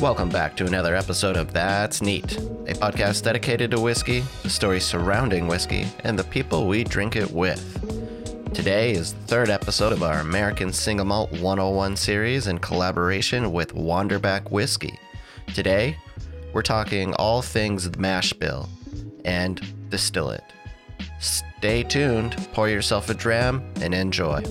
Welcome back to another episode of That's Neat, a podcast dedicated to whiskey, the stories surrounding whiskey, and the people we drink it with. Today is the third episode of our American Single Malt 101 series in collaboration with Wanderback Whiskey. Today, we're talking all things mash bill and distill it. Stay tuned, pour yourself a dram, and enjoy.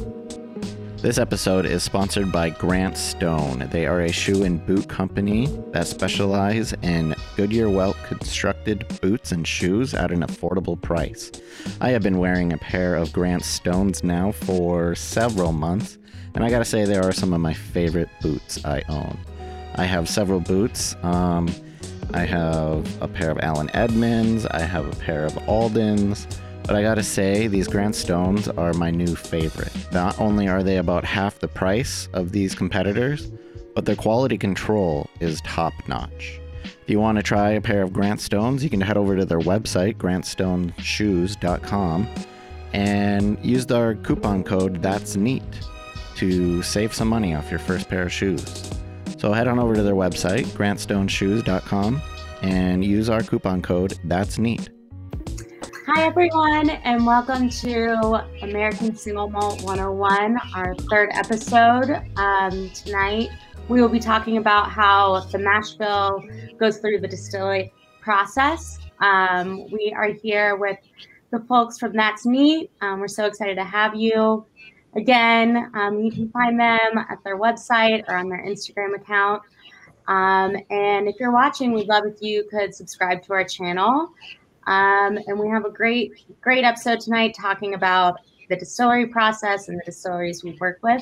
This episode is sponsored by Grant Stone. They are a shoe and boot company that specialize in Goodyear welt constructed boots and shoes at an affordable price. I have been wearing a pair of Grant Stones now for several months, and I gotta say, they are some of my favorite boots I own. I have several boots. Um, I have a pair of Allen Edmonds, I have a pair of Aldens. But I gotta say, these Grant Stones are my new favorite. Not only are they about half the price of these competitors, but their quality control is top notch. If you want to try a pair of Grant Stones, you can head over to their website, grantstoneshoes.com, and use our coupon code That's Neat to save some money off your first pair of shoes. So head on over to their website, grantstoneshoes.com, and use our coupon code That's Neat. Hi, everyone, and welcome to American Single Malt 101, our third episode. Um, tonight, we will be talking about how the mash bill goes through the distillery process. Um, we are here with the folks from That's Neat. Um, we're so excited to have you. Again, um, you can find them at their website or on their Instagram account. Um, and if you're watching, we'd love if you could subscribe to our channel. Um, and we have a great, great episode tonight talking about the distillery process and the distilleries we work with.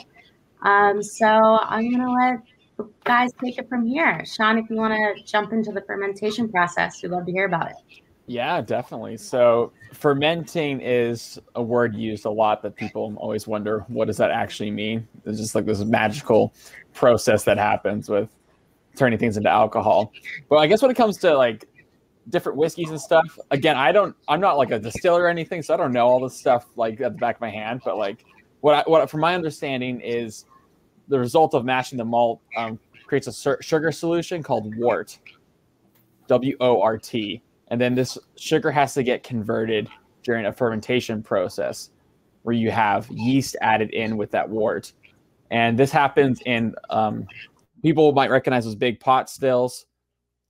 Um, so I'm going to let the guys take it from here. Sean, if you want to jump into the fermentation process, we'd love to hear about it. Yeah, definitely. So fermenting is a word used a lot that people always wonder what does that actually mean? It's just like this magical process that happens with turning things into alcohol. But I guess when it comes to like different whiskeys and stuff. Again, I don't, I'm not like a distiller or anything, so I don't know all this stuff like at the back of my hand. But like, what I, what from my understanding is the result of mashing the malt um, creates a sur- sugar solution called wort, W O R T, and then this sugar has to get converted during a fermentation process where you have yeast added in with that wort, and this happens in um, people might recognize those big pot stills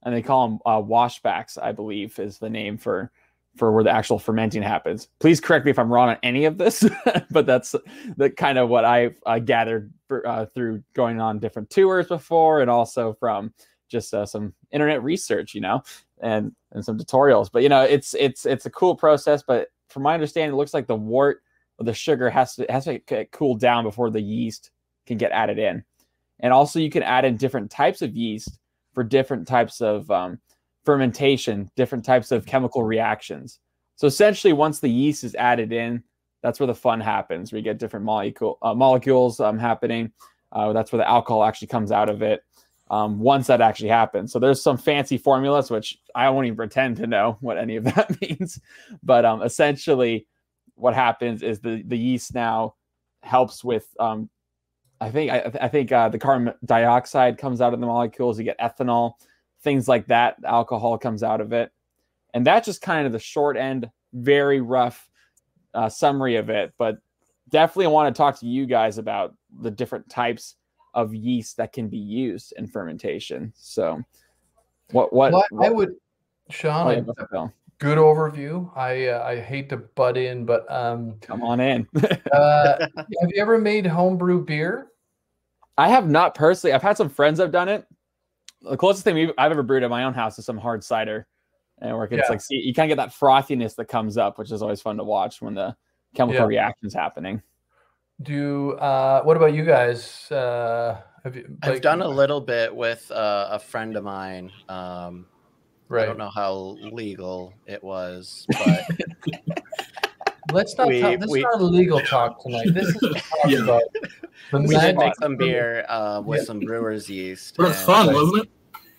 and they call them uh, washbacks, I believe, is the name for for where the actual fermenting happens. Please correct me if I'm wrong on any of this, but that's the kind of what I've uh, gathered for, uh, through going on different tours before, and also from just uh, some internet research, you know, and and some tutorials. But you know, it's it's it's a cool process. But from my understanding, it looks like the wort or the sugar has to has to cooled down before the yeast can get added in, and also you can add in different types of yeast for different types of um, fermentation, different types of chemical reactions. So essentially, once the yeast is added in, that's where the fun happens. We get different molecule uh, molecules um, happening. Uh, that's where the alcohol actually comes out of it. Um, once that actually happens, so there's some fancy formulas which I won't even pretend to know what any of that means. But um, essentially, what happens is the the yeast now helps with um, I think I, I think uh, the carbon dioxide comes out of the molecules. You get ethanol, things like that. Alcohol comes out of it, and that's just kind of the short end, very rough uh, summary of it. But definitely, I want to talk to you guys about the different types of yeast that can be used in fermentation. So, what what, well, what I would, Sean, oh, I, good overview. I uh, I hate to butt in, but um, come on in. uh, have you ever made homebrew beer? I have not personally. I've had some friends have done it. The closest thing I've ever brewed at my own house is some hard cider, and where it's yeah. like see, you kind of get that frothiness that comes up, which is always fun to watch when the chemical yeah. reaction is happening. Do uh, what about you guys? Uh, have you? Like, I've done a little bit with uh, a friend of mine. Um, Right. I don't know how legal it was, but let's not we, talk, this we, is not legal talk tonight. This is yeah. about we did make some beer uh, with yeah. some brewer's yeast. But it's fun, wasn't it?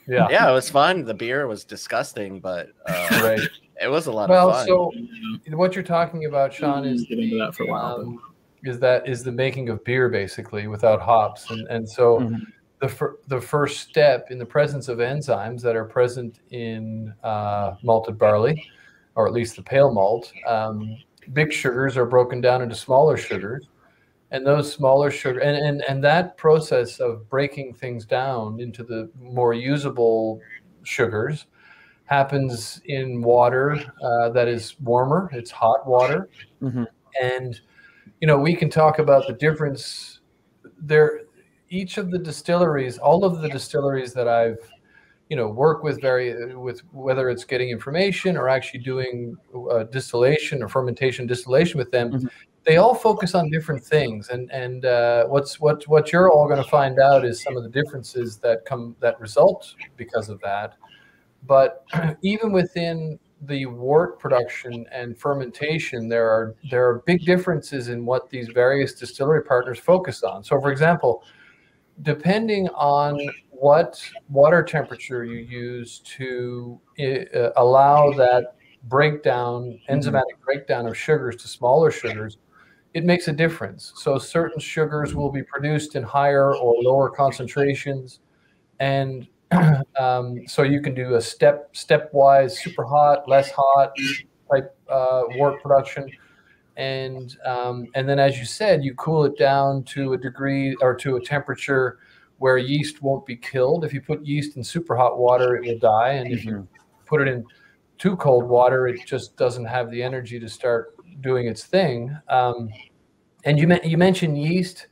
Yeah, yeah, it was fun. The beer was disgusting, but uh, right. it was a lot well, of fun. Well, so what you're talking about, Sean, is get into that for a while. Um, is that is the making of beer basically without hops, and and so. Mm-hmm the, fir- the first step in the presence of enzymes that are present in uh, malted barley, or at least the pale malt. Um, big sugars are broken down into smaller sugars, and those smaller sugar and, and and that process of breaking things down into the more usable sugars happens in water uh, that is warmer. It's hot water, mm-hmm. and you know we can talk about the difference there each of the distilleries, all of the distilleries that I've, you know, work with very with whether it's getting information or actually doing uh, distillation or fermentation distillation with them, mm-hmm. they all focus on different things. And and uh, what's what what you're all going to find out is some of the differences that come that result because of that. But even within the wort production and fermentation, there are there are big differences in what these various distillery partners focus on. So, for example, depending on what water temperature you use to uh, allow that breakdown, mm-hmm. enzymatic breakdown of sugars to smaller sugars, it makes a difference. So certain sugars will be produced in higher or lower concentrations, and um, so you can do a step stepwise, super hot, less hot type uh, wort production and um, and then as you said you cool it down to a degree or to a temperature where yeast won't be killed. If you put yeast in super hot water it will die. And if you mm-hmm. put it in too cold water it just doesn't have the energy to start doing its thing. Um, and you, you mentioned yeast.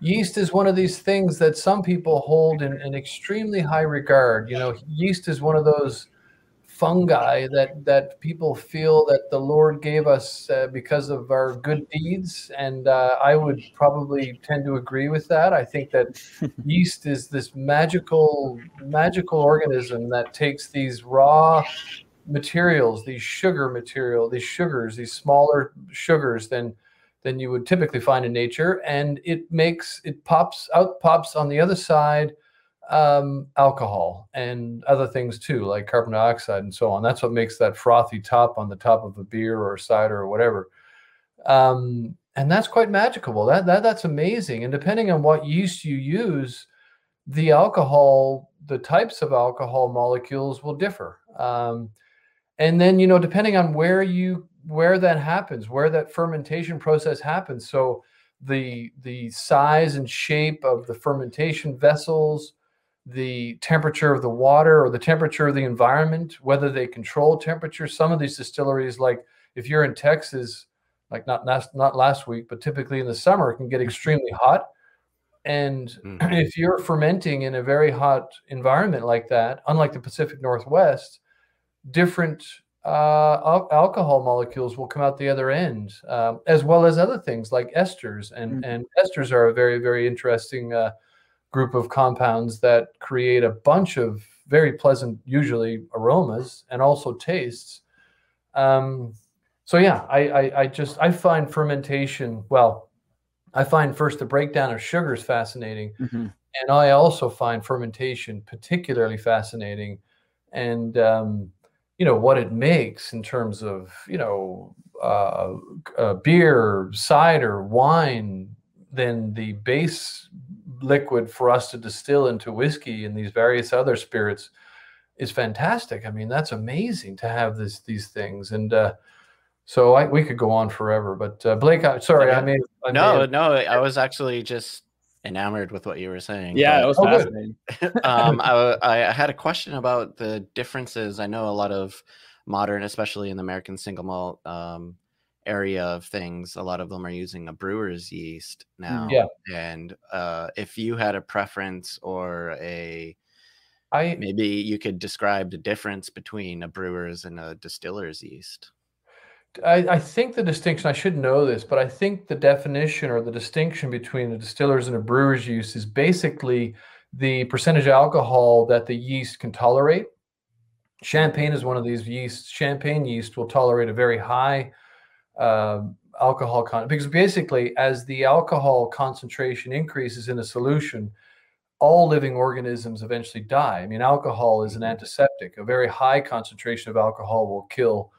Yeast is one of these things that some people hold in, in extremely high regard. You know yeast is one of those fungi that that people feel that the Lord gave us uh, because of our good deeds, and uh, I would probably tend to agree with that. I think that yeast is this magical magical organism that takes these raw materials, these sugar material, these sugars, these smaller sugars than than you would typically find in nature, and it makes it pops out pops on the other side um, alcohol and other things too, like carbon dioxide and so on. That's what makes that frothy top on the top of a beer or a cider or whatever. Um, and that's quite magical. That, that that's amazing. And depending on what yeast you use, the alcohol, the types of alcohol molecules will differ. Um, and then you know, depending on where you where that happens, where that fermentation process happens. So the the size and shape of the fermentation vessels, the temperature of the water or the temperature of the environment, whether they control temperature. Some of these distilleries, like if you're in Texas, like not last, not last week, but typically in the summer, it can get extremely hot. And mm-hmm. if you're fermenting in a very hot environment like that, unlike the Pacific Northwest, different uh, al- alcohol molecules will come out the other end, um, as well as other things like esters. And, mm-hmm. and esters are a very, very interesting uh, group of compounds that create a bunch of very pleasant, usually aromas and also tastes. Um, so yeah, I, I, I just I find fermentation. Well, I find first the breakdown of sugars fascinating, mm-hmm. and I also find fermentation particularly fascinating, and um, you know what it makes in terms of you know uh, uh, beer, cider, wine, then the base liquid for us to distill into whiskey and these various other spirits is fantastic. I mean, that's amazing to have this these things. And uh, so I, we could go on forever. But uh, Blake, I, sorry, I mean, no, no, I was actually just enamored with what you were saying. Yeah, but, it was oh, fascinating. um, I, I had a question about the differences. I know a lot of modern, especially in the American single malt um, area of things, a lot of them are using a brewer's yeast mm, now. Yeah. And uh, if you had a preference or a I maybe you could describe the difference between a brewer's and a distiller's yeast. I, I, think the distinction, I should know this, but I think the definition or the distinction between a distiller's and a brewer's yeast is basically the percentage of alcohol that the yeast can tolerate. Champagne is one of these yeasts. Champagne yeast will tolerate a very high uh, alcohol content because basically as the alcohol concentration increases in a solution all living organisms eventually die i mean alcohol is an mm-hmm. antiseptic a very high concentration of alcohol will kill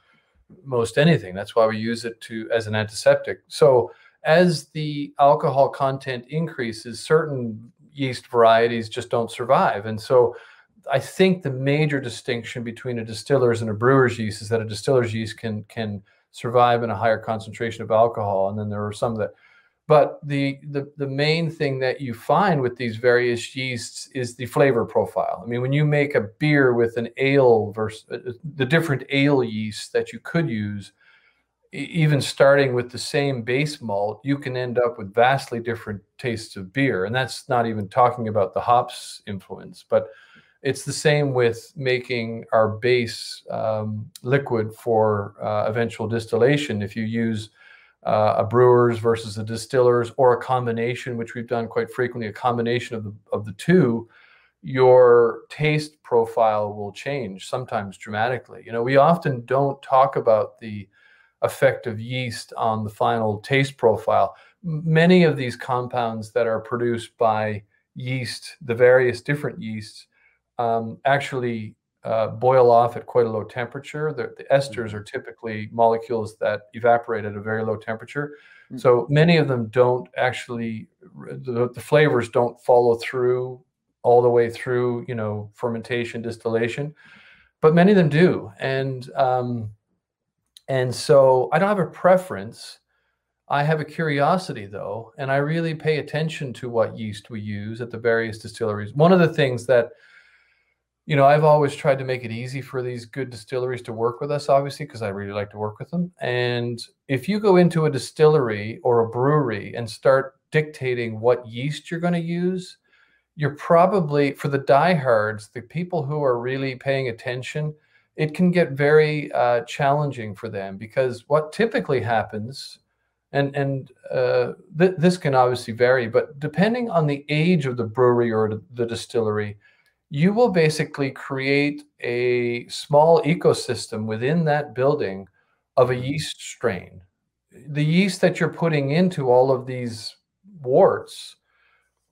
most anything that's why we use it to as an antiseptic so as the alcohol content increases certain yeast varieties just don't survive. And so I think the major distinction between a distiller's and a brewer's yeast is that a distiller's yeast can can survive in a higher concentration of alcohol, and then there are some that. But the, the the main thing that you find with these various yeasts is the flavor profile. I mean, when you make a beer with an ale versus uh, uh, the different ale yeasts that you could use, even starting with the same base malt, you can end up with vastly different tastes of beer, and that's not even talking about the hops influence, but it's the same with making our base um, liquid for uh, eventual distillation. If you use uh, a brewer's versus a distiller's or a combination, which we've done quite frequently, a combination of the, of the two, your taste profile will change sometimes dramatically. You know, we often don't talk about the effect of yeast on the final taste profile. Many of these compounds that are produced by yeast, the various different yeasts, um, actually uh, boil off at quite a low temperature. The, the, esters mm-hmm. are typically molecules that evaporate at a very low temperature. Mm-hmm. So many of them don't actually, the, the, flavors don't follow through all the way through, you know, fermentation, distillation, but many of them do. And, um, and so I don't have a preference. I have a curiosity though, and I really pay attention to what yeast we use at the various distilleries. One of the things that you know, I've always tried to make it easy for these good distilleries to work with us, obviously, because I really like to work with them. And if you go into a distillery or a brewery and start dictating what yeast you're going to use, you're probably, for the diehards, the people who are really paying attention, it can get very uh, challenging for them because what typically happens, and and uh, th- this can obviously vary, but depending on the age of the brewery or the distillery, you will basically create a small ecosystem within that building of a mm-hmm. yeast strain. The yeast that you're putting into all of these worts,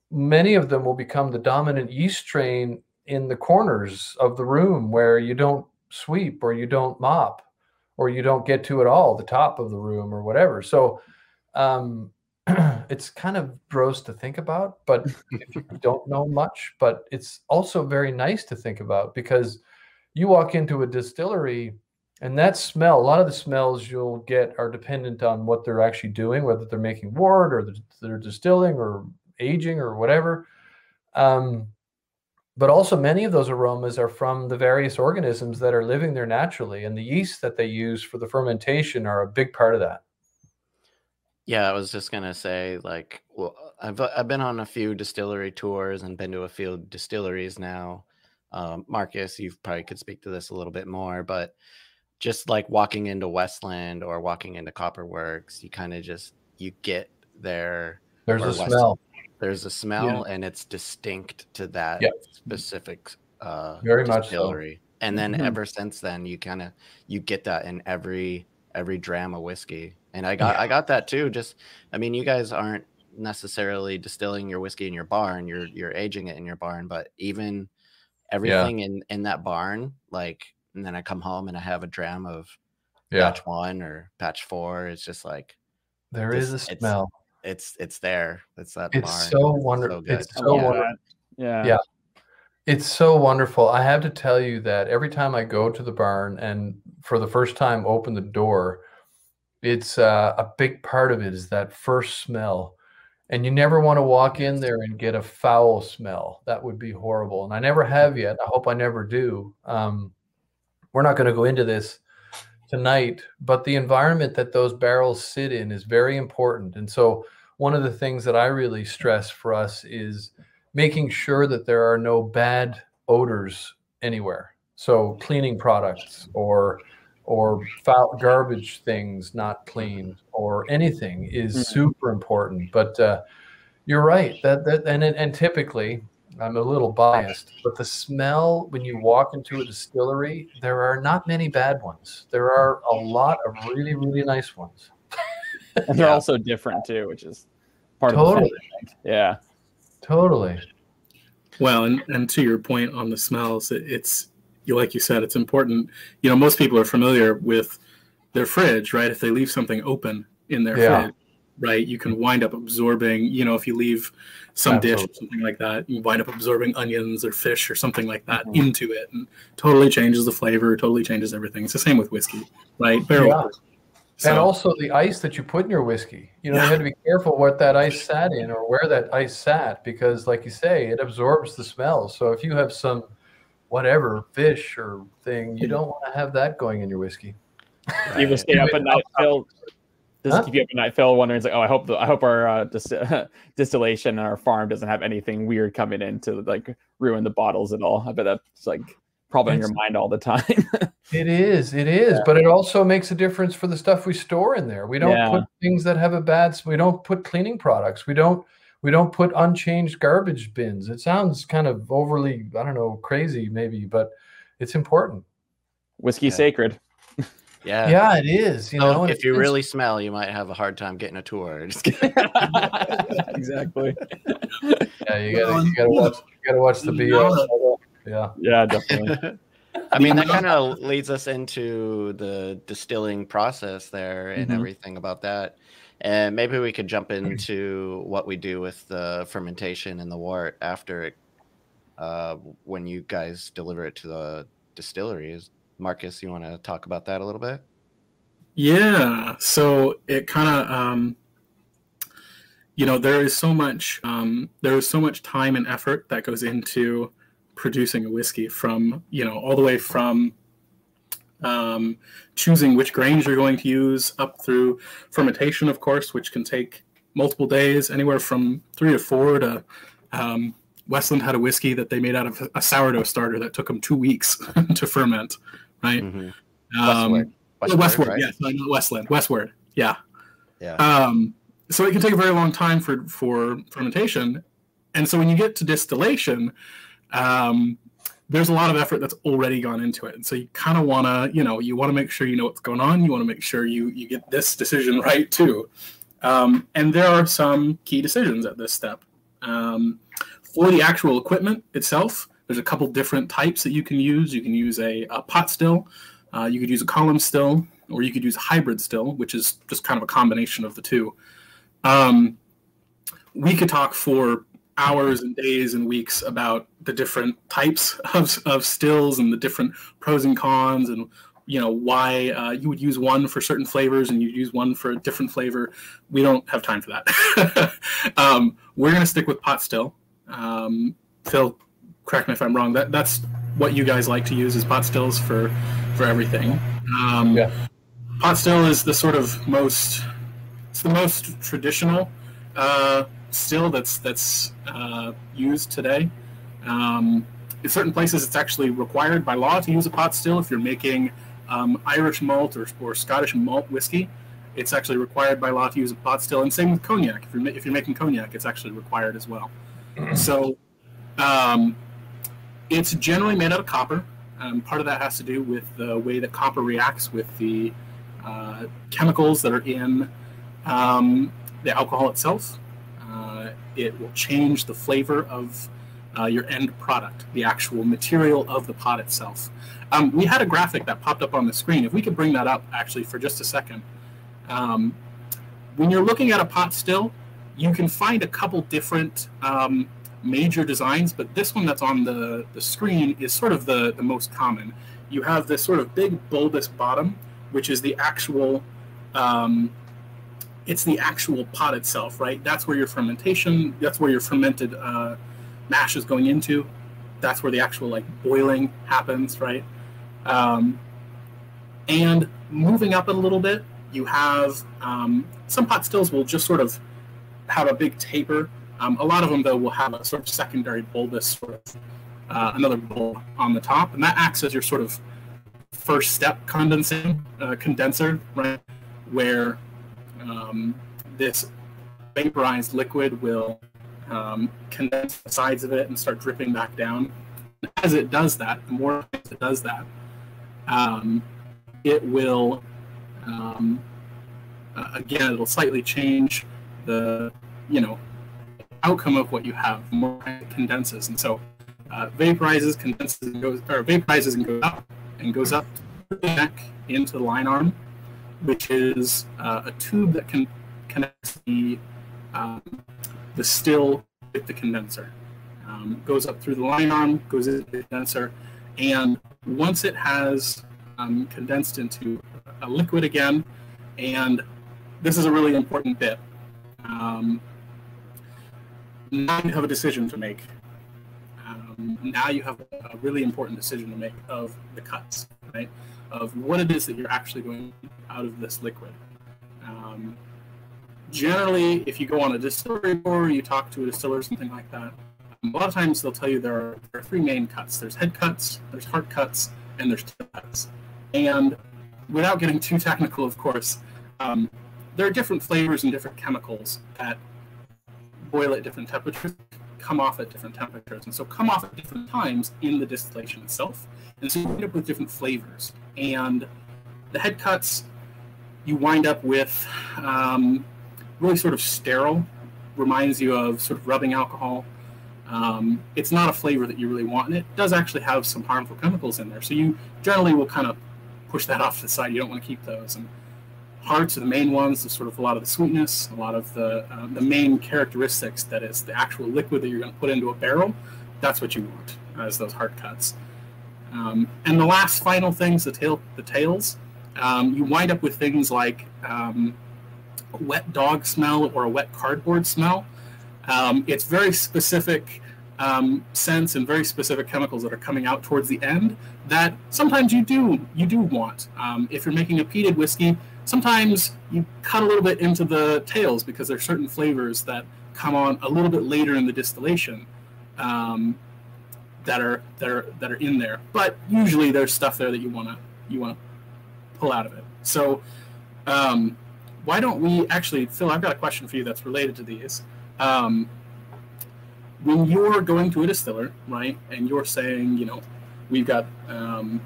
many of them will become the dominant yeast strain in the corners of the room where you don't sweep or you don't mop or you don't get to at all the top of the room or whatever. So um, it's kind of gross to think about, but if you don't know much, but it's also very nice to think about because you walk into a distillery and that smell, a lot of the smells you'll get are dependent on what they're actually doing, whether they're making wort or they're distilling or aging or whatever. Um, but also, many of those aromas are from the various organisms that are living there naturally, and the yeast that they use for the fermentation are a big part of that. Yeah, I was just gonna say, like, well, I've uh, I've been on a few distillery tours and been to a few distilleries now. Um, Marcus, you probably could speak to this a little bit more, but just like walking into Westland or walking into Copperworks, you kind of just you get there. There's a West, smell. There's a smell, yeah. and it's distinct to that yep. specific uh, very distillery. much so. And then mm-hmm. ever since then, you kind of you get that in every every dram of whiskey and I got yeah. I got that too. Just I mean, you guys aren't necessarily distilling your whiskey in your barn. You're you're aging it in your barn, but even everything yeah. in in that barn, like, and then I come home and I have a dram of yeah. batch one or batch four. It's just like there this, is a smell. It's, it's it's there. It's that. It's barn. so wonderful. So it's so wonderful. Yeah. Yeah. It's so wonderful. I have to tell you that every time I go to the barn and for the first time open the door, it's uh, a big part of it is that first smell. And you never want to walk in there and get a foul smell. That would be horrible. And i never have yet. I hope i never do. Um, we're not going to go into this tonight but the environment that those barrels sit in is very important. And so one of the things that i really stress for us is making sure that there are no bad odors anywhere so cleaning products or or foul garbage things not cleaned or anything is mm-hmm. super important. But uh, you're right that that and and typically I'm a little biased, but the smell when you walk into a distillery, there are not many bad ones. There are a lot of really really nice ones. and they're yeah. also different too, which is part totally. of the thing. Yeah. Totally. Well, and, and to your point on the smells, it, it's you like you said, it's important. You know, most people are familiar with their fridge, right? If they leave something open in their yeah. fridge, right? You can wind up absorbing, you know, if you leave some dish or something like that, you wind up absorbing onions or fish or something like that Mhm. into it, and totally changes the flavor, totally changes everything. It's the same with whiskey, right? Barrel. Yeah. Aged. and also the ice that you put in your whiskey. You know, Yeah. you had to be careful what that ice sat in or where that ice sat because, like you say, it absorbs the smell. So if you have some whatever fish or thing, you don't want to have that going in your whiskey. You will stay up at night, Phil. Does Huh? it keep you up at night, Phil? Wondering, it's like, oh, I hope the, I hope our uh, dis- distillation and our farm doesn't have anything weird coming in to like ruin the bottles at all. I bet that's like probably on your mind all the time. It is, it is, but it also makes a difference for the stuff we store in there. We don't Yeah. put things that have a bad. We don't put cleaning products. We don't. We don't put unchanged garbage bins. It sounds kind of overly, I don't know, crazy maybe, but it's important. Whiskey Yeah. sacred. Yeah. Yeah, it is. You So know, if you really smell, you might have a hard time getting a tour. Just exactly. Yeah, you gotta you gotta watch you gotta watch the BS. Yeah. Yeah, definitely. I mean, that kind of leads us into the distilling process there and Mhm. everything about that. And maybe we could jump into what we do with the fermentation and the wort after it, uh, when you guys deliver it to the distilleries. Marcus, you want to talk about that a little bit? Yeah. So it kind of, um, you know, there is so much, um, there is so much time and effort that goes into producing a whiskey from, you know, all the way from um, choosing which grains you're going to use up through fermentation, of course, which can take multiple days, anywhere from three to four to. Um, Westland had a whiskey that they made out of a sourdough starter that took them two weeks to ferment, right? Mhm. Um, Westward. Westward, Westward, right? yes, I Westland, Westward, yeah. Yeah. Um, so it can take a very long time for for fermentation, and so when you get to distillation, um, there's a lot of effort that's already gone into it, and so you kind of want to, you know, you want to make sure you know what's going on. You want to make sure you you get this decision right too. Um, and there are some key decisions at this step. Um, for the actual equipment itself, there's a couple different types that you can use. You can use a, a pot still, uh, you could use a column still, or you could use a hybrid still, which is just kind of a combination of the two. Um, we could talk for hours and days and weeks about the different types of, of stills and the different pros and cons and you know why uh, you would use one for certain flavors and you'd use one for a different flavor. We don't have time for that. Um, we're going to stick with pot still. Um, phil correct me if i'm wrong. That, that's what you guys like to use is pot stills for for everything. Um, Yeah. pot still is the sort of most it's the most traditional uh, still that's that's uh, used today. Um, in certain places it's actually required by law to use a pot still. If you're making um, irish malt or, or scottish malt whiskey it's actually required by law to use a pot still. And same with cognac. If you're, if you're making cognac it's actually required as well. So um, it's generally made out of copper. Um, part of that has to do with the way that copper reacts with the uh, chemicals that are in um, the alcohol itself. It will change the flavor of uh, your end product, the actual material of the pot itself. Um, we had a graphic that popped up on the screen. If we could bring that up actually for just a second. Um, when you're looking at a pot still, you can find a couple different um, major designs, but this one that's on the, the screen is sort of the, the most common. You have this sort of big bulbous bottom, which is the actual um, it's the actual pot itself, right? That's where your fermentation, that's where your fermented uh, mash is going into. That's where the actual like boiling happens, right? Um, and moving up a little bit, you have um, some pot stills will just sort of have a big taper. Um, a lot of them, though, will have a sort of secondary bulbous sort of uh, another bulb on the top, and that acts as your sort of first step condensing uh, condenser, right? Where um, this vaporized liquid will um, condense the sides of it and start dripping back down. As it does that, the more it does that, um, it will, um, uh, again, it'll slightly change the, you know, outcome of what you have. The more it condenses, and so uh, vaporizes, condenses, and goes, or vaporizes and goes up, and goes up neck into the lyne arm, which is uh, a tube that can connects the um, the still with the condenser. Um, goes up through the lyne arm, goes into the condenser, and once it has um, condensed into a liquid again, and this is a really important bit. Um, now you have a decision to make. Um, now you have a really important decision to make of the cuts, right? Of what it is that you're actually going out of this liquid. Um, generally, if you go on a distillery tour, you talk to a distiller something like that, a lot of times they'll tell you there are, there are three main cuts. There's head cuts, there's heart cuts, and there's tail cuts. And without getting too technical, of course, um, there are different flavors and different chemicals that boil at different temperatures, come off at different temperatures, and so come off at different times in the distillation itself. And so you end up with different flavors. And the head cuts, you wind up with um, really sort of sterile, reminds you of sort of rubbing alcohol. Um, it's not a flavor that you really want, and it does actually have some harmful chemicals in there. So you generally will kind of push that off to the side. You don't want to keep those. And hearts are the main ones. There's sort of a lot of the sweetness, a lot of the uh, the main characteristics that is the actual liquid that you're going to put into a barrel. That's what you want as those hard cuts. Um, and the last final things, the tail, the tails, um, you wind up with things like um, a wet dog smell or a wet cardboard smell. Um, it's very specific um, scents and very specific chemicals that are coming out towards the end that sometimes you do you do want. Um, if you're making a peated whiskey, sometimes you cut a little bit into the tails because there's certain flavors that come on a little bit later in the distillation um, that are that are that are in there. But usually there's stuff there that you want to you want to pull out of it. So um, why don't we actually, Phil? I've got a question for you that's related to these. When you're going to a distiller, right, and you're saying, you know, we've got um,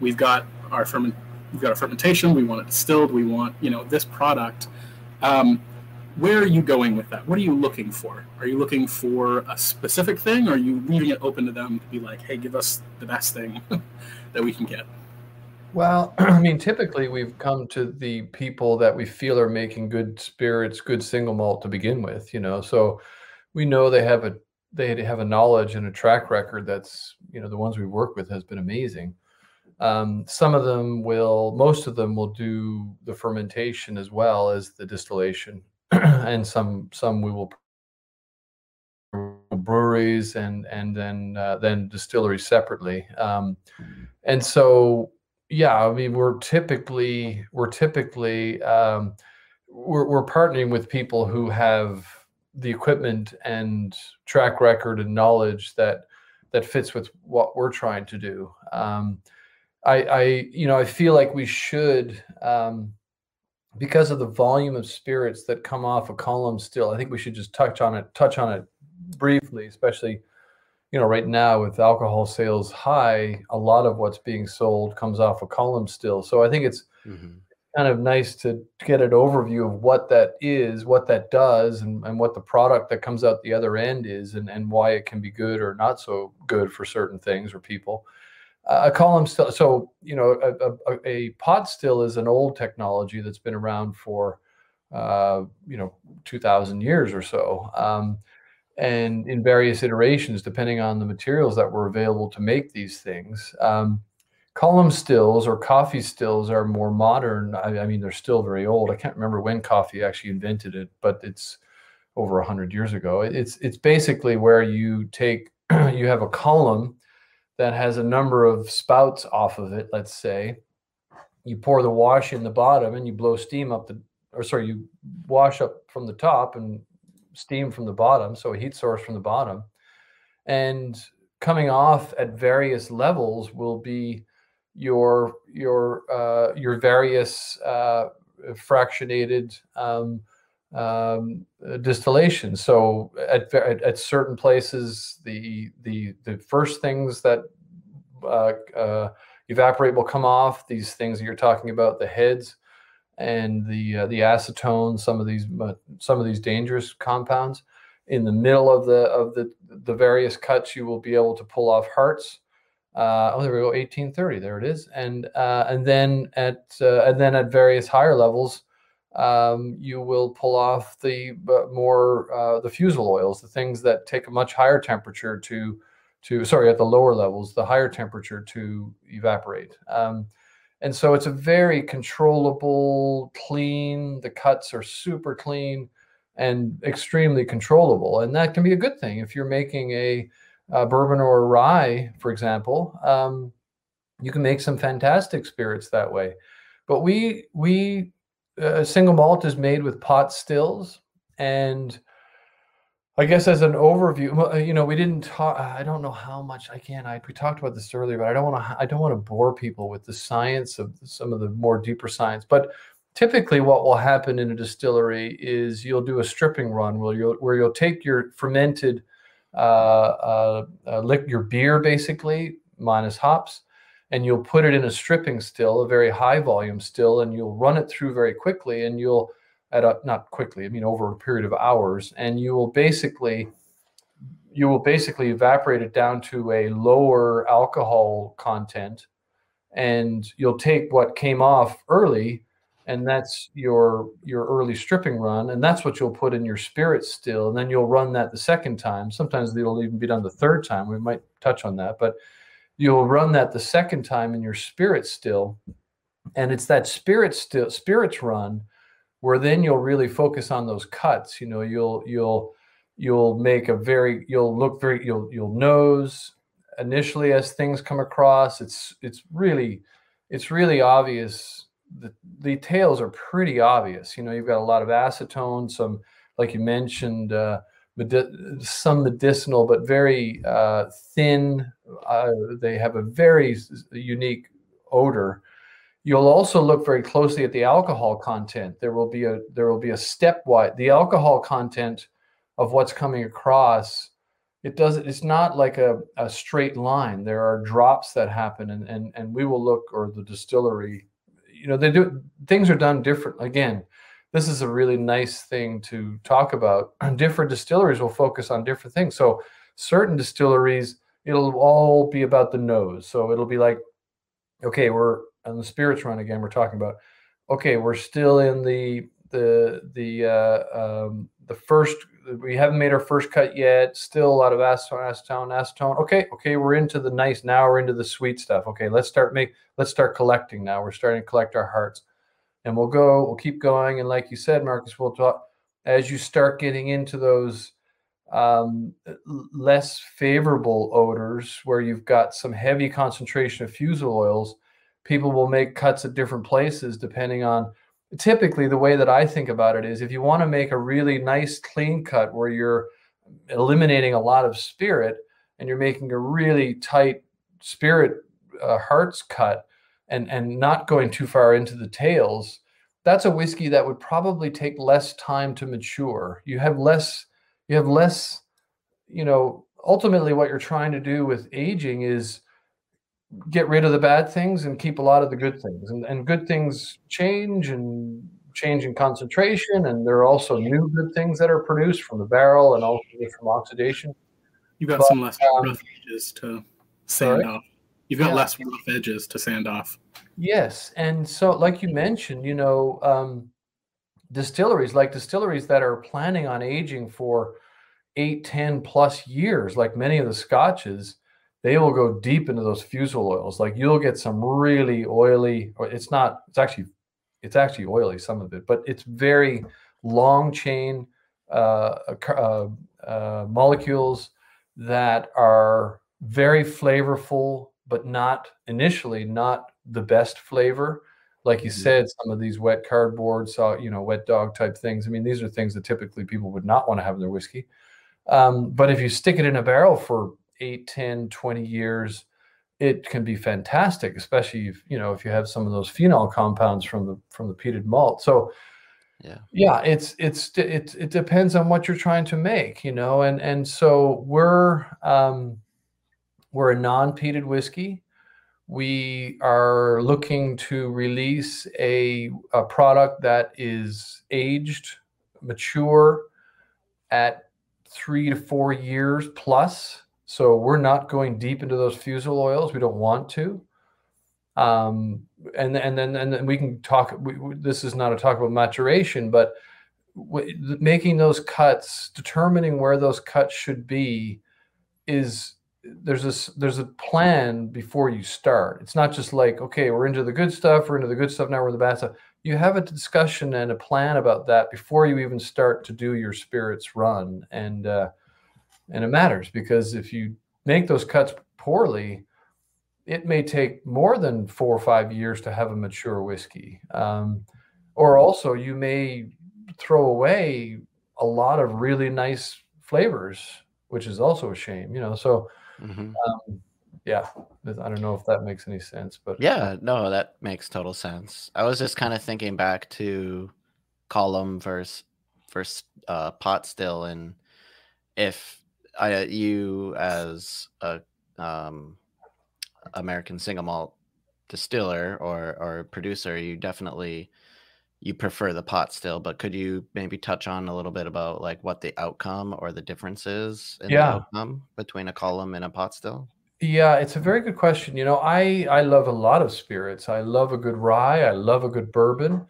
we've got our ferment, we've got our fermentation, we want it distilled, we want you know this product. Um, where are you going with that? What are you looking for? Are you looking for a specific thing, or are you leaving it open to them to be like, hey, give us the best thing that we can get? Well, I mean, typically we've come to the people that we feel are making good spirits, good single malt to begin with, you know. So we know they have a they have a knowledge and a track record that's you know the ones we work with has been amazing. Um, some of them will, most of them will do the fermentation as well as the distillation, and some some we will breweries and and then uh, then distilleries separately. Um, and so yeah, I mean we're typically we're typically um, we're, we're partnering with people who have the equipment and track record and knowledge that that fits with what we're trying to do. Um, I, I, you know, I feel like we should, um, because of the volume of spirits that come off a column still. I think we should just touch on it, touch on it briefly, especially, you know, right now with alcohol sales high, a lot of what's being sold comes off a column still. So I think it's mm-hmm kind of nice to get an overview of what that is, what that does, and, and what the product that comes out the other end is, and, and why it can be good or not so good for certain things or people. Uh, a column still, so you know, a, a, a, pot still is an old technology that's been around for, uh, you know, two thousand years or so, um, and in various iterations, depending on the materials that were available to make these things. Um, column stills or Coffey stills are more modern. I, I, mean, they're still very old. I can't remember when Coffey actually invented it, but it's over a hundred years ago. It's it's basically where you take you have a column that has a number of spouts off of it. Let's say you pour the wash in the bottom and you blow steam up the or sorry you wash up from the top and steam from the bottom so a heat source from the bottom and coming off at various levels will be your your uh, your various uh, fractionated um, um, distillation. So at, at, at certain places, the the the first things that uh, uh, evaporate will come off. These things that you're talking about, the heads and the uh, the acetone, some of these some of these dangerous compounds. In the middle of the of the the various cuts, you will be able to pull off hearts uh, oh, there we go, 1830. There it is. And uh, and then at uh, and then at various higher levels, um, you will pull off the more uh, the fusel oils, the things that take a much higher temperature to to sorry at the lower levels, the higher temperature to evaporate. Um, and so it's a very controllable, clean. The cuts are super clean and extremely controllable, and that can be a good thing if you're making a, a bourbon or rye, for example. Um, you can make some fantastic spirits that way. But we we uh, single malt is made with pot stills and I guess as an overview, uh, you know, we didn't talk. I don't know how much I can. I we talked about this earlier, but I don't want to. I don't want to bore people with the science of some of the more deeper science. But typically, what will happen in a distillery is you'll do a stripping run where you'll where you'll take your fermented, uh, uh, uh, lick your beer basically minus hops, and you'll put it in a stripping still, a very high volume still, and you'll run it through very quickly, and you'll at a not quickly, I mean over a period of hours, and you will basically you will basically evaporate it down to a lower alcohol content, and you'll take what came off early, and that's your your early stripping run, and that's what you'll put in your spirit still, and then you'll run that the second time. Sometimes it'll even be done the third time. We might touch on that, but you'll run that the second time in your spirit still and it's that spirit still spirits run where then you'll really focus on those cuts you know you'll you'll you'll make a very you'll look very you'll you'll nose initially as things come across it's it's really it's really obvious the, the tails are pretty obvious you know you've got a lot of acetone some like you mentioned uh, medi- some medicinal, but very uh, thin. Uh, they have a very unique odor. You'll also look very closely at the alcohol content. There will be a there will be a stepwise the alcohol content of what's coming across. It does it's not like a, a straight line. There are drops that happen, and and and we will look or the distillery. You know, they do things are done different. Again, this is a really nice thing to talk about. Different distilleries will focus on different things. So certain distilleries, it'll all be about the nose. So it'll be like, okay, we're on the spirits run again. We're talking about, okay, we're still in the the the uh, um, the first. We haven't made our first cut yet. Still a lot of acetone, acetone, acetone. Okay, okay, we're into the nice. Now we're into the sweet stuff. Okay, let's start make. Let's start collecting now. We're starting to collect our hearts and we'll go, we'll keep going. And like you said, Marcus, we'll talk as you start getting into those um, less favorable odors where you've got some heavy concentration of fusel oils. People will make cuts at different places depending on. Typically, the way that I think about it is if you want to make a really nice clean cut where you're eliminating a lot of spirit and you're making a really tight spirit uh, hearts cut, and and not going too far into the tails, that's a whiskey that would probably take less time to mature. You have less, you have less, you know, ultimately what you're trying to do with aging is get rid of the bad things and keep a lot of the good things. And, and good things change and change in concentration. And there are also new good things that are produced from the barrel and also from oxidation. You've got but, some less um, rough edges to sand sorry? off. You've got yeah. less rough edges to sand off. Yes, and so like you mentioned, you know, um, distilleries like distilleries that are planning on aging for eight, 10 plus years, like many of the scotches, they will go deep into those fusel oils. Like you'll get some really oily, or it's not, it's actually, it's actually oily, some of it, but it's very long chain uh, uh, uh, molecules that are very flavorful but not initially not the best flavor. Like you mm-hmm. said, some of these wet cardboard, so you know, wet dog type things. I mean, these are things that typically people would not want to have in their whiskey. Um, but if you stick it in a barrel for 8, 10, 20 years, it can be fantastic, especially if you know if you have some of those phenol compounds from the from the peated malt. So yeah yeah it's it's it, it depends on what you're trying to make you know and and so we're um we're a non-peated whiskey. We are looking to release a, a product that is aged, mature at three to four years plus. So we're not going deep into those fusel oils. We don't want to. Um, and and then and then we can talk. We, this is not a talk about maturation, but w- making those cuts, determining where those cuts should be, is there's a there's a plan before you start. It's not just like okay, we're into the good stuff, we're into the good stuff now, we're in the bad stuff. You have a discussion and a plan about that before you even start to do your spirits run, and uh, and it matters because if you make those cuts poorly, it may take more than four or five years to have a mature whiskey. Um, or also, you may throw away a lot of really nice flavors, which is also a shame, you know. So, Mhm. um, yeah, I don't know if that makes any sense, but Yeah, no, that makes total sense. I was just kind of thinking back to column versus versus uh, pot still, and if I you as a um, American single malt distiller or or producer, you definitely you prefer the pot still. But could you maybe touch on a little bit about like what the outcome or the differences in the outcome between a column and a pot still? Yeah, it's a very good question. You know, I I love a lot of spirits. I love a good rye. I love a good bourbon.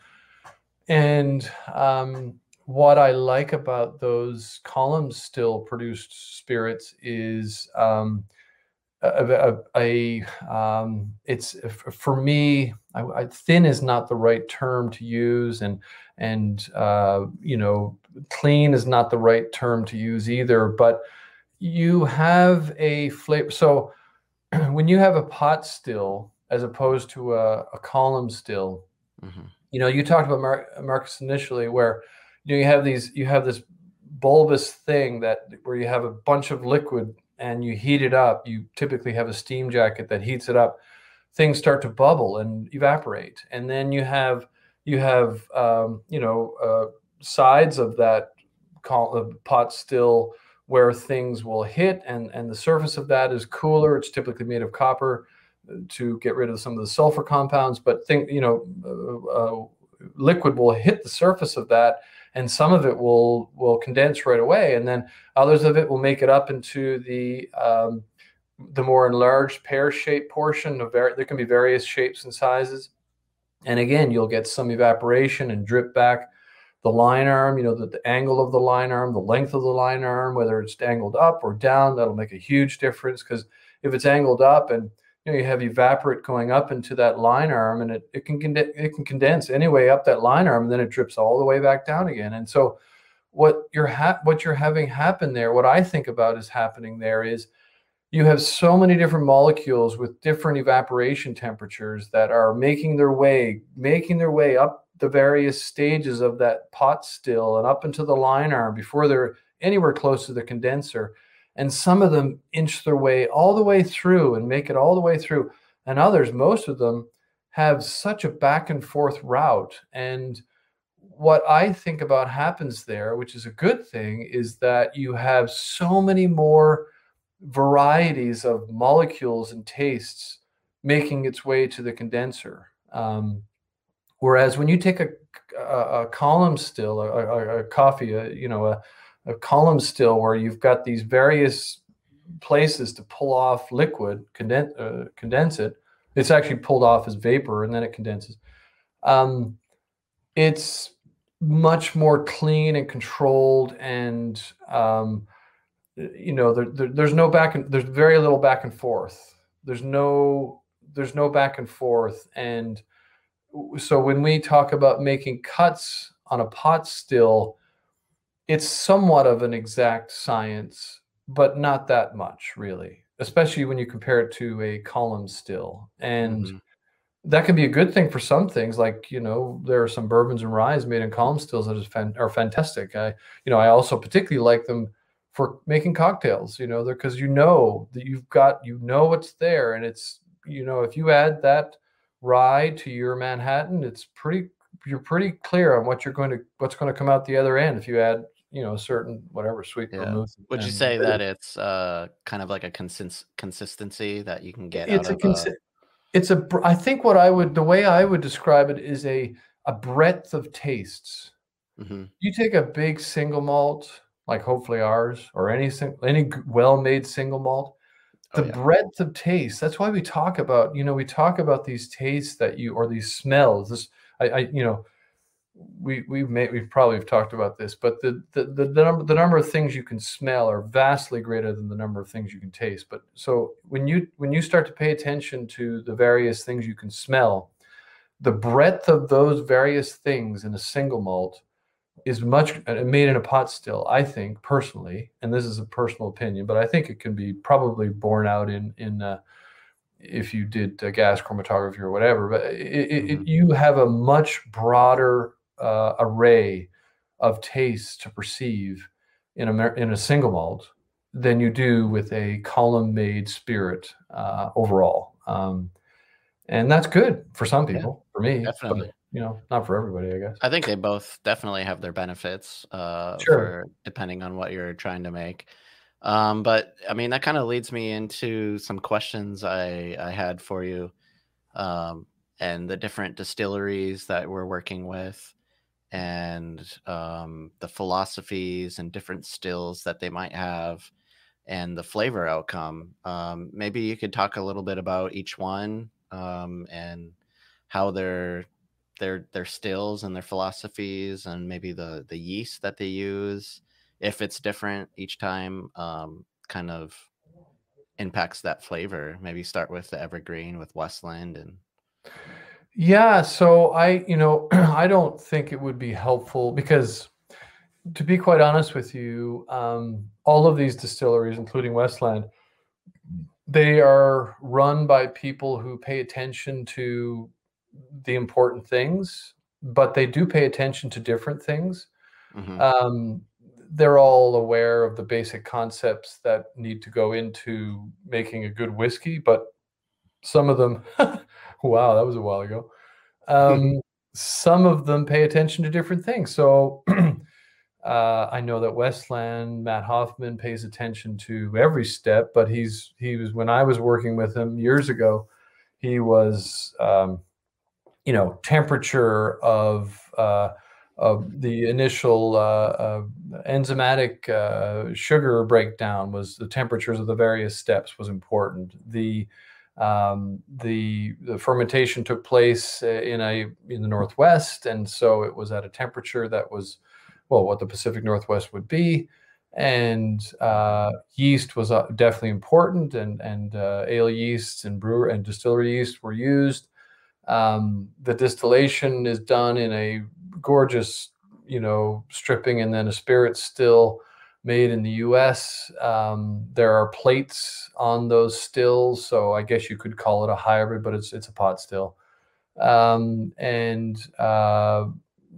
And um, what I like about those columns still produced spirits is um, a, a, a um, it's for me. I, I, thin is not the right term to use, and and uh, you know, clean is not the right term to use either. But you have a flavor. So when you have a pot still as opposed to a, a column still, hmm you know, you talked about Mar- Marcus initially, where you know you have these, you have this bulbous thing that where you have a bunch of liquid and you heat it up. You typically have a steam jacket that heats it up. Things start to bubble and evaporate, and then you have you have um, you know uh, sides of that uh, pot still where things will hit and and the surface of that is cooler it's typically made of copper uh, to get rid of some of the sulfur compounds but think you know uh, uh, liquid will hit the surface of that and some of it will will condense right away and then others of it will make it up into the um, the more enlarged pear-shaped portion of var- there can be various shapes and sizes and again you'll get some evaporation and drip back the lyne arm, you know, the, the angle of the lyne arm, the length of the lyne arm, whether it's angled up or down, that'll make a huge difference. Because if it's angled up and you know you have evaporate going up into that lyne arm, and it, it can it can condense anyway up that lyne arm, and then it drips all the way back down again. And so, what you're ha- what you're having happen there, what I think about is happening there is you have so many different molecules with different evaporation temperatures that are making their way making their way up the various stages of that pot still and up into the lyne arm before they're anywhere close to the condenser. And some of them inch their way all the way through and make it all the way through. And others, most of them, have such a back and forth route. And what I think about happens there, which is a good thing, is that you have so many more varieties of molecules and tastes making its way to the condenser. Um, Whereas when you take a, a, a column still, a, a, Coffey, you know, a, a column still where you've got these various places to pull off liquid, condense, uh, condense it. It's actually pulled off as vapor and then it condenses. Um, it's much more clean and controlled, and um, you know, there, there, there's no back and there's very little back and forth. There's no there's no back and forth, and so when we talk about making cuts on a pot still, it's somewhat of an exact science, but not that much really, especially when you compare it to a column still. And Mhm. that can be a good thing for some things. Like, you know, there are some bourbons and ryes made in column stills that fan- are fantastic. I, you know, I also particularly like them for making cocktails, you know, because you know that you've got, you know, what's there. And it's, you know, if you add that rye to your Manhattan, it's pretty you're pretty clear on what you're going to what's going to come out the other end if you add you know a certain whatever sweet Yeah. vermouth. Would you say that it's uh, kind of like a consist- consistency that you can get it's a out of? uh, consi- it's a I think what I would the way I would describe it is a a breadth of tastes. mhm, You take a big single malt like hopefully ours or any any well-made single malt the Oh, yeah. breadth of taste that's why we talk about you know we talk about these tastes that you or these smells this i, I you know we we've made we've probably have talked about this but the, the the the number the number of things you can smell are vastly greater than the number of things you can taste. But so when you when you start to pay attention to the various things you can smell the breadth of those various things in a single malt is much uh, made in a pot still i think personally and this is a personal opinion but i think it can be probably borne out in in uh, if you did uh, gas chromatography or whatever but it, it, it, you have a much broader uh, array of tastes to perceive in a in a single malt than you do with a column made spirit uh, overall um, and that's good for some Yeah, people for me definitely. but you know not for everybody i guess I think they both definitely have their benefits, uh, Sure. for depending on what you're trying to make. Um, but I mean, that kind of leads me into some questions I I had for you, um, and the different distilleries that we're working with, and um, the philosophies and different stills that they might have, and the flavor outcome. Um, maybe you could talk a little bit about each one, um, and how they're their their stills and their philosophies and maybe the the yeast that they use if it's different each time um kind of impacts that flavor maybe start with the evergreen with westland and Yeah, so I, you know, I don't think it would be helpful because, to be quite honest with you, um, all of these distilleries, including Westland, they are run by people who pay attention to the important things, but they do pay attention to different things. Mhm. Um, they're all aware of the basic concepts that need to go into making a good whiskey, but some of them, wow, that was a while ago. Um, some of them pay attention to different things. So uh, I know that Westland, Matt Hoffman pays attention to every step, but he's he was when I was working with him years ago, he was um, you know temperature of uh, of the initial uh, uh, enzymatic uh, sugar breakdown was the temperatures of the various steps was important. The um, the the fermentation took place uh, in a in the northwest, and so it was at a temperature that was well what the Pacific Northwest would be, and uh, yeast was uh, definitely important, and and uh, ale yeasts and brewer and distillery yeast were used. Um, the distillation is done in a gorgeous, you know, stripping and then a spirit still made in the US. Um, there are plates on those stills, so I guess you could call it a hybrid, but it's it's a pot still. Um, and uh,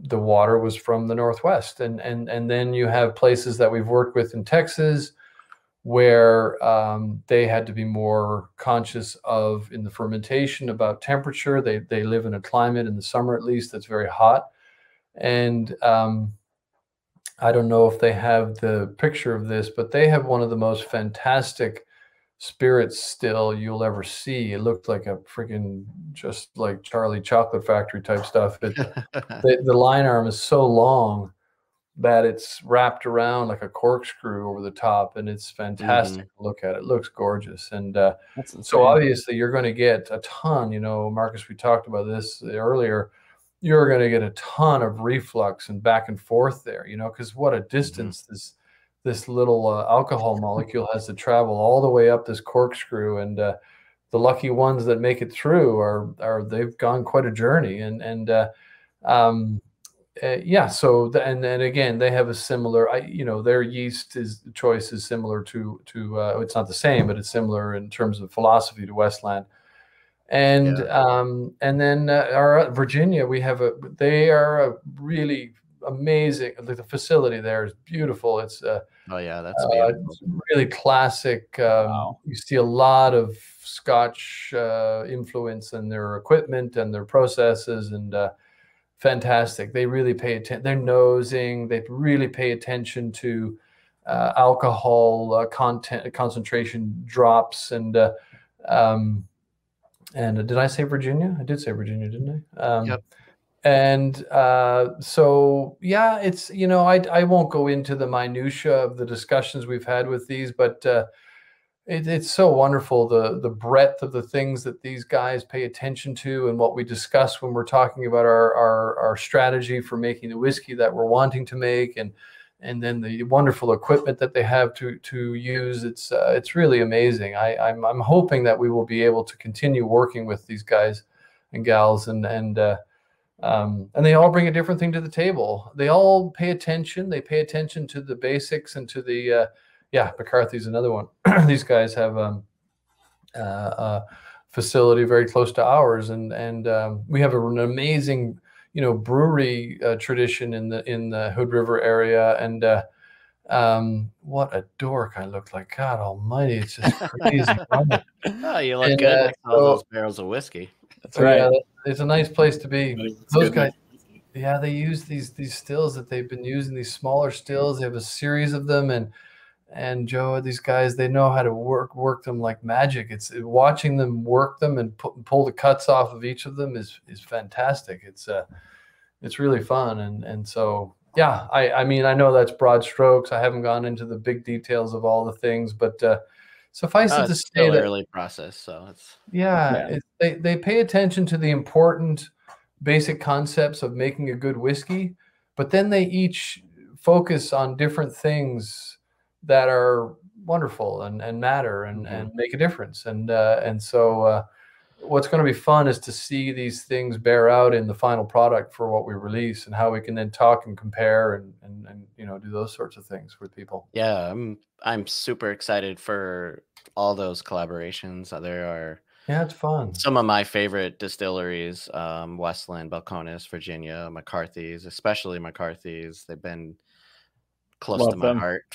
the water was from the Northwest, and and and then you have places that we've worked with in Texas where um, they had to be more conscious of in the fermentation about temperature. They they live in a climate in the summer at least that's very hot, and um, I don't know if they have the picture of this, but they have one of the most fantastic spirits still you'll ever see. It looked like a freaking just like Charlie Chocolate Factory type stuff. It, the, the lyne arm is so long that it's wrapped around like a corkscrew over the top, and it's fantastic to look at. It looks gorgeous, and uh, so obviously you're going to get a ton. You know, Marcus, we talked about this earlier. You're going to get a ton of reflux and back and forth there. You know, because what a distance this this little uh, alcohol molecule has to travel all the way up this corkscrew, and uh, the lucky ones that make it through are are they've gone quite a journey, and and uh, um, uh, yeah so the, and and again they have a similar I, you know their yeast is choice is similar to to uh, it's not the same but it's similar in terms of philosophy to westland and Yeah. um and then uh, our virginia we have a they are a really amazing like the facility there is beautiful it's uh, oh yeah that's uh, really classic. Um, Wow. You see a lot of Scotch uh, influence in their equipment and their processes, and uh, fantastic. They really pay attention. They're nosing. They really pay attention to uh, alcohol uh, content concentration drops and. Uh, um, and did I say Virginia? I did say Virginia, didn't I? Um, Yep. And uh, so, yeah, it's you know, I I won't go into the minutia of the discussions we've had with these, but uh, it, it's so wonderful the the breadth of the things that these guys pay attention to and what we discuss when we're talking about our our, our strategy for making the whiskey that we're wanting to make and and then the wonderful equipment that they have to to use it's uh, it's really amazing. I I'm, I'm hoping that we will be able to continue working with these guys and gals and and uh, um, and they all bring a different thing to the table. They all pay attention. They pay attention to the basics and to the uh, yeah, McCarthy's another one. These guys have um, uh, a facility very close to ours, and and um, we have an amazing you know brewery uh, tradition in the in the Hood River area, and uh, um, what a dork I look like! God Almighty, it's just crazy. oh, you look and, good uh, next all so, those barrels of whiskey. That's right. Yeah, it's a nice place to be. Those guys. Yeah, they use these these stills that they've been using these smaller stills. They have a series of them, and and Joe, these guys, they know how to work work them like magic. It's watching them work them and pu- pull the cuts off of each of them is is fantastic. It's uh, it's really fun, and and so yeah, I I mean I know that's broad strokes. I haven't gone into the big details of all the things, but uh, suffice oh, it to say that early process. So it's yeah, yeah. It, they they pay attention to the important basic concepts of making a good whiskey, but then they each focus on different things that are wonderful and, and matter and, mm-hmm. and make a difference. And uh, and so uh, what's going to be fun is to see these things bear out in the final product for what we release and how we can then talk and compare and, and, and you know do those sorts of things with people. Yeah, I'm I'm super excited for all those collaborations. Uh, there are yeah, it's fun. Some of my favorite distilleries, um, Westland, Balcones, Virginia, McCarthy's, especially McCarthy's. They've been close Love to my them. heart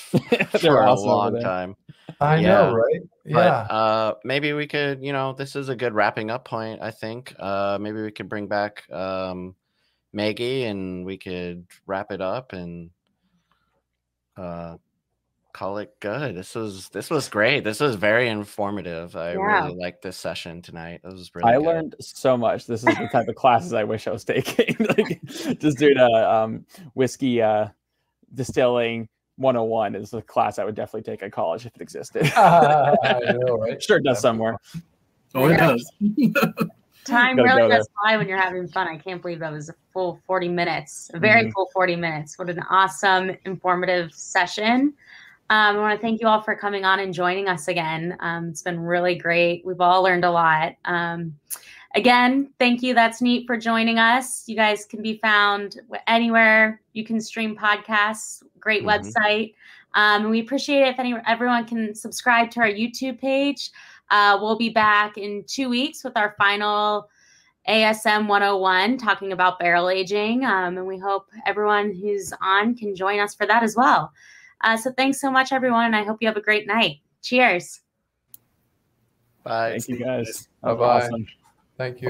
for a long time. I yeah. know, right? Yeah. But, uh, maybe we could, you know, this is a good wrapping up point. I think uh, maybe we could bring back um, Maggie and we could wrap it up and uh, call it good. This was this was great. This was very informative. I yeah. really liked this session tonight. It was really. I good. learned so much. This is the type of classes I wish I was taking. like just doing a um, whiskey. Uh, distilling 101 is a class I would definitely take at college if it existed. I know, right? sure it does somewhere. Oh, it does. Time really does fly when you're having fun. I can't believe that was a full 40 minutes, a very mm-hmm. full 40 minutes. What an awesome, informative session. Um, I want to thank you all for coming on and joining us again. Um, it's been really great. We've all learned a lot. Um, Again, thank you. That's neat for joining us. You guys can be found anywhere you can stream podcasts. Great mm-hmm. website. Um, we appreciate it if any, everyone can subscribe to our YouTube page. Uh, we'll be back in two weeks with our final ASM 101 talking about barrel aging. Um, and we hope everyone who's on can join us for that as well. Uh, so thanks so much, everyone. And I hope you have a great night. Cheers. Bye. Thank you guys. Bye bye. Thank you.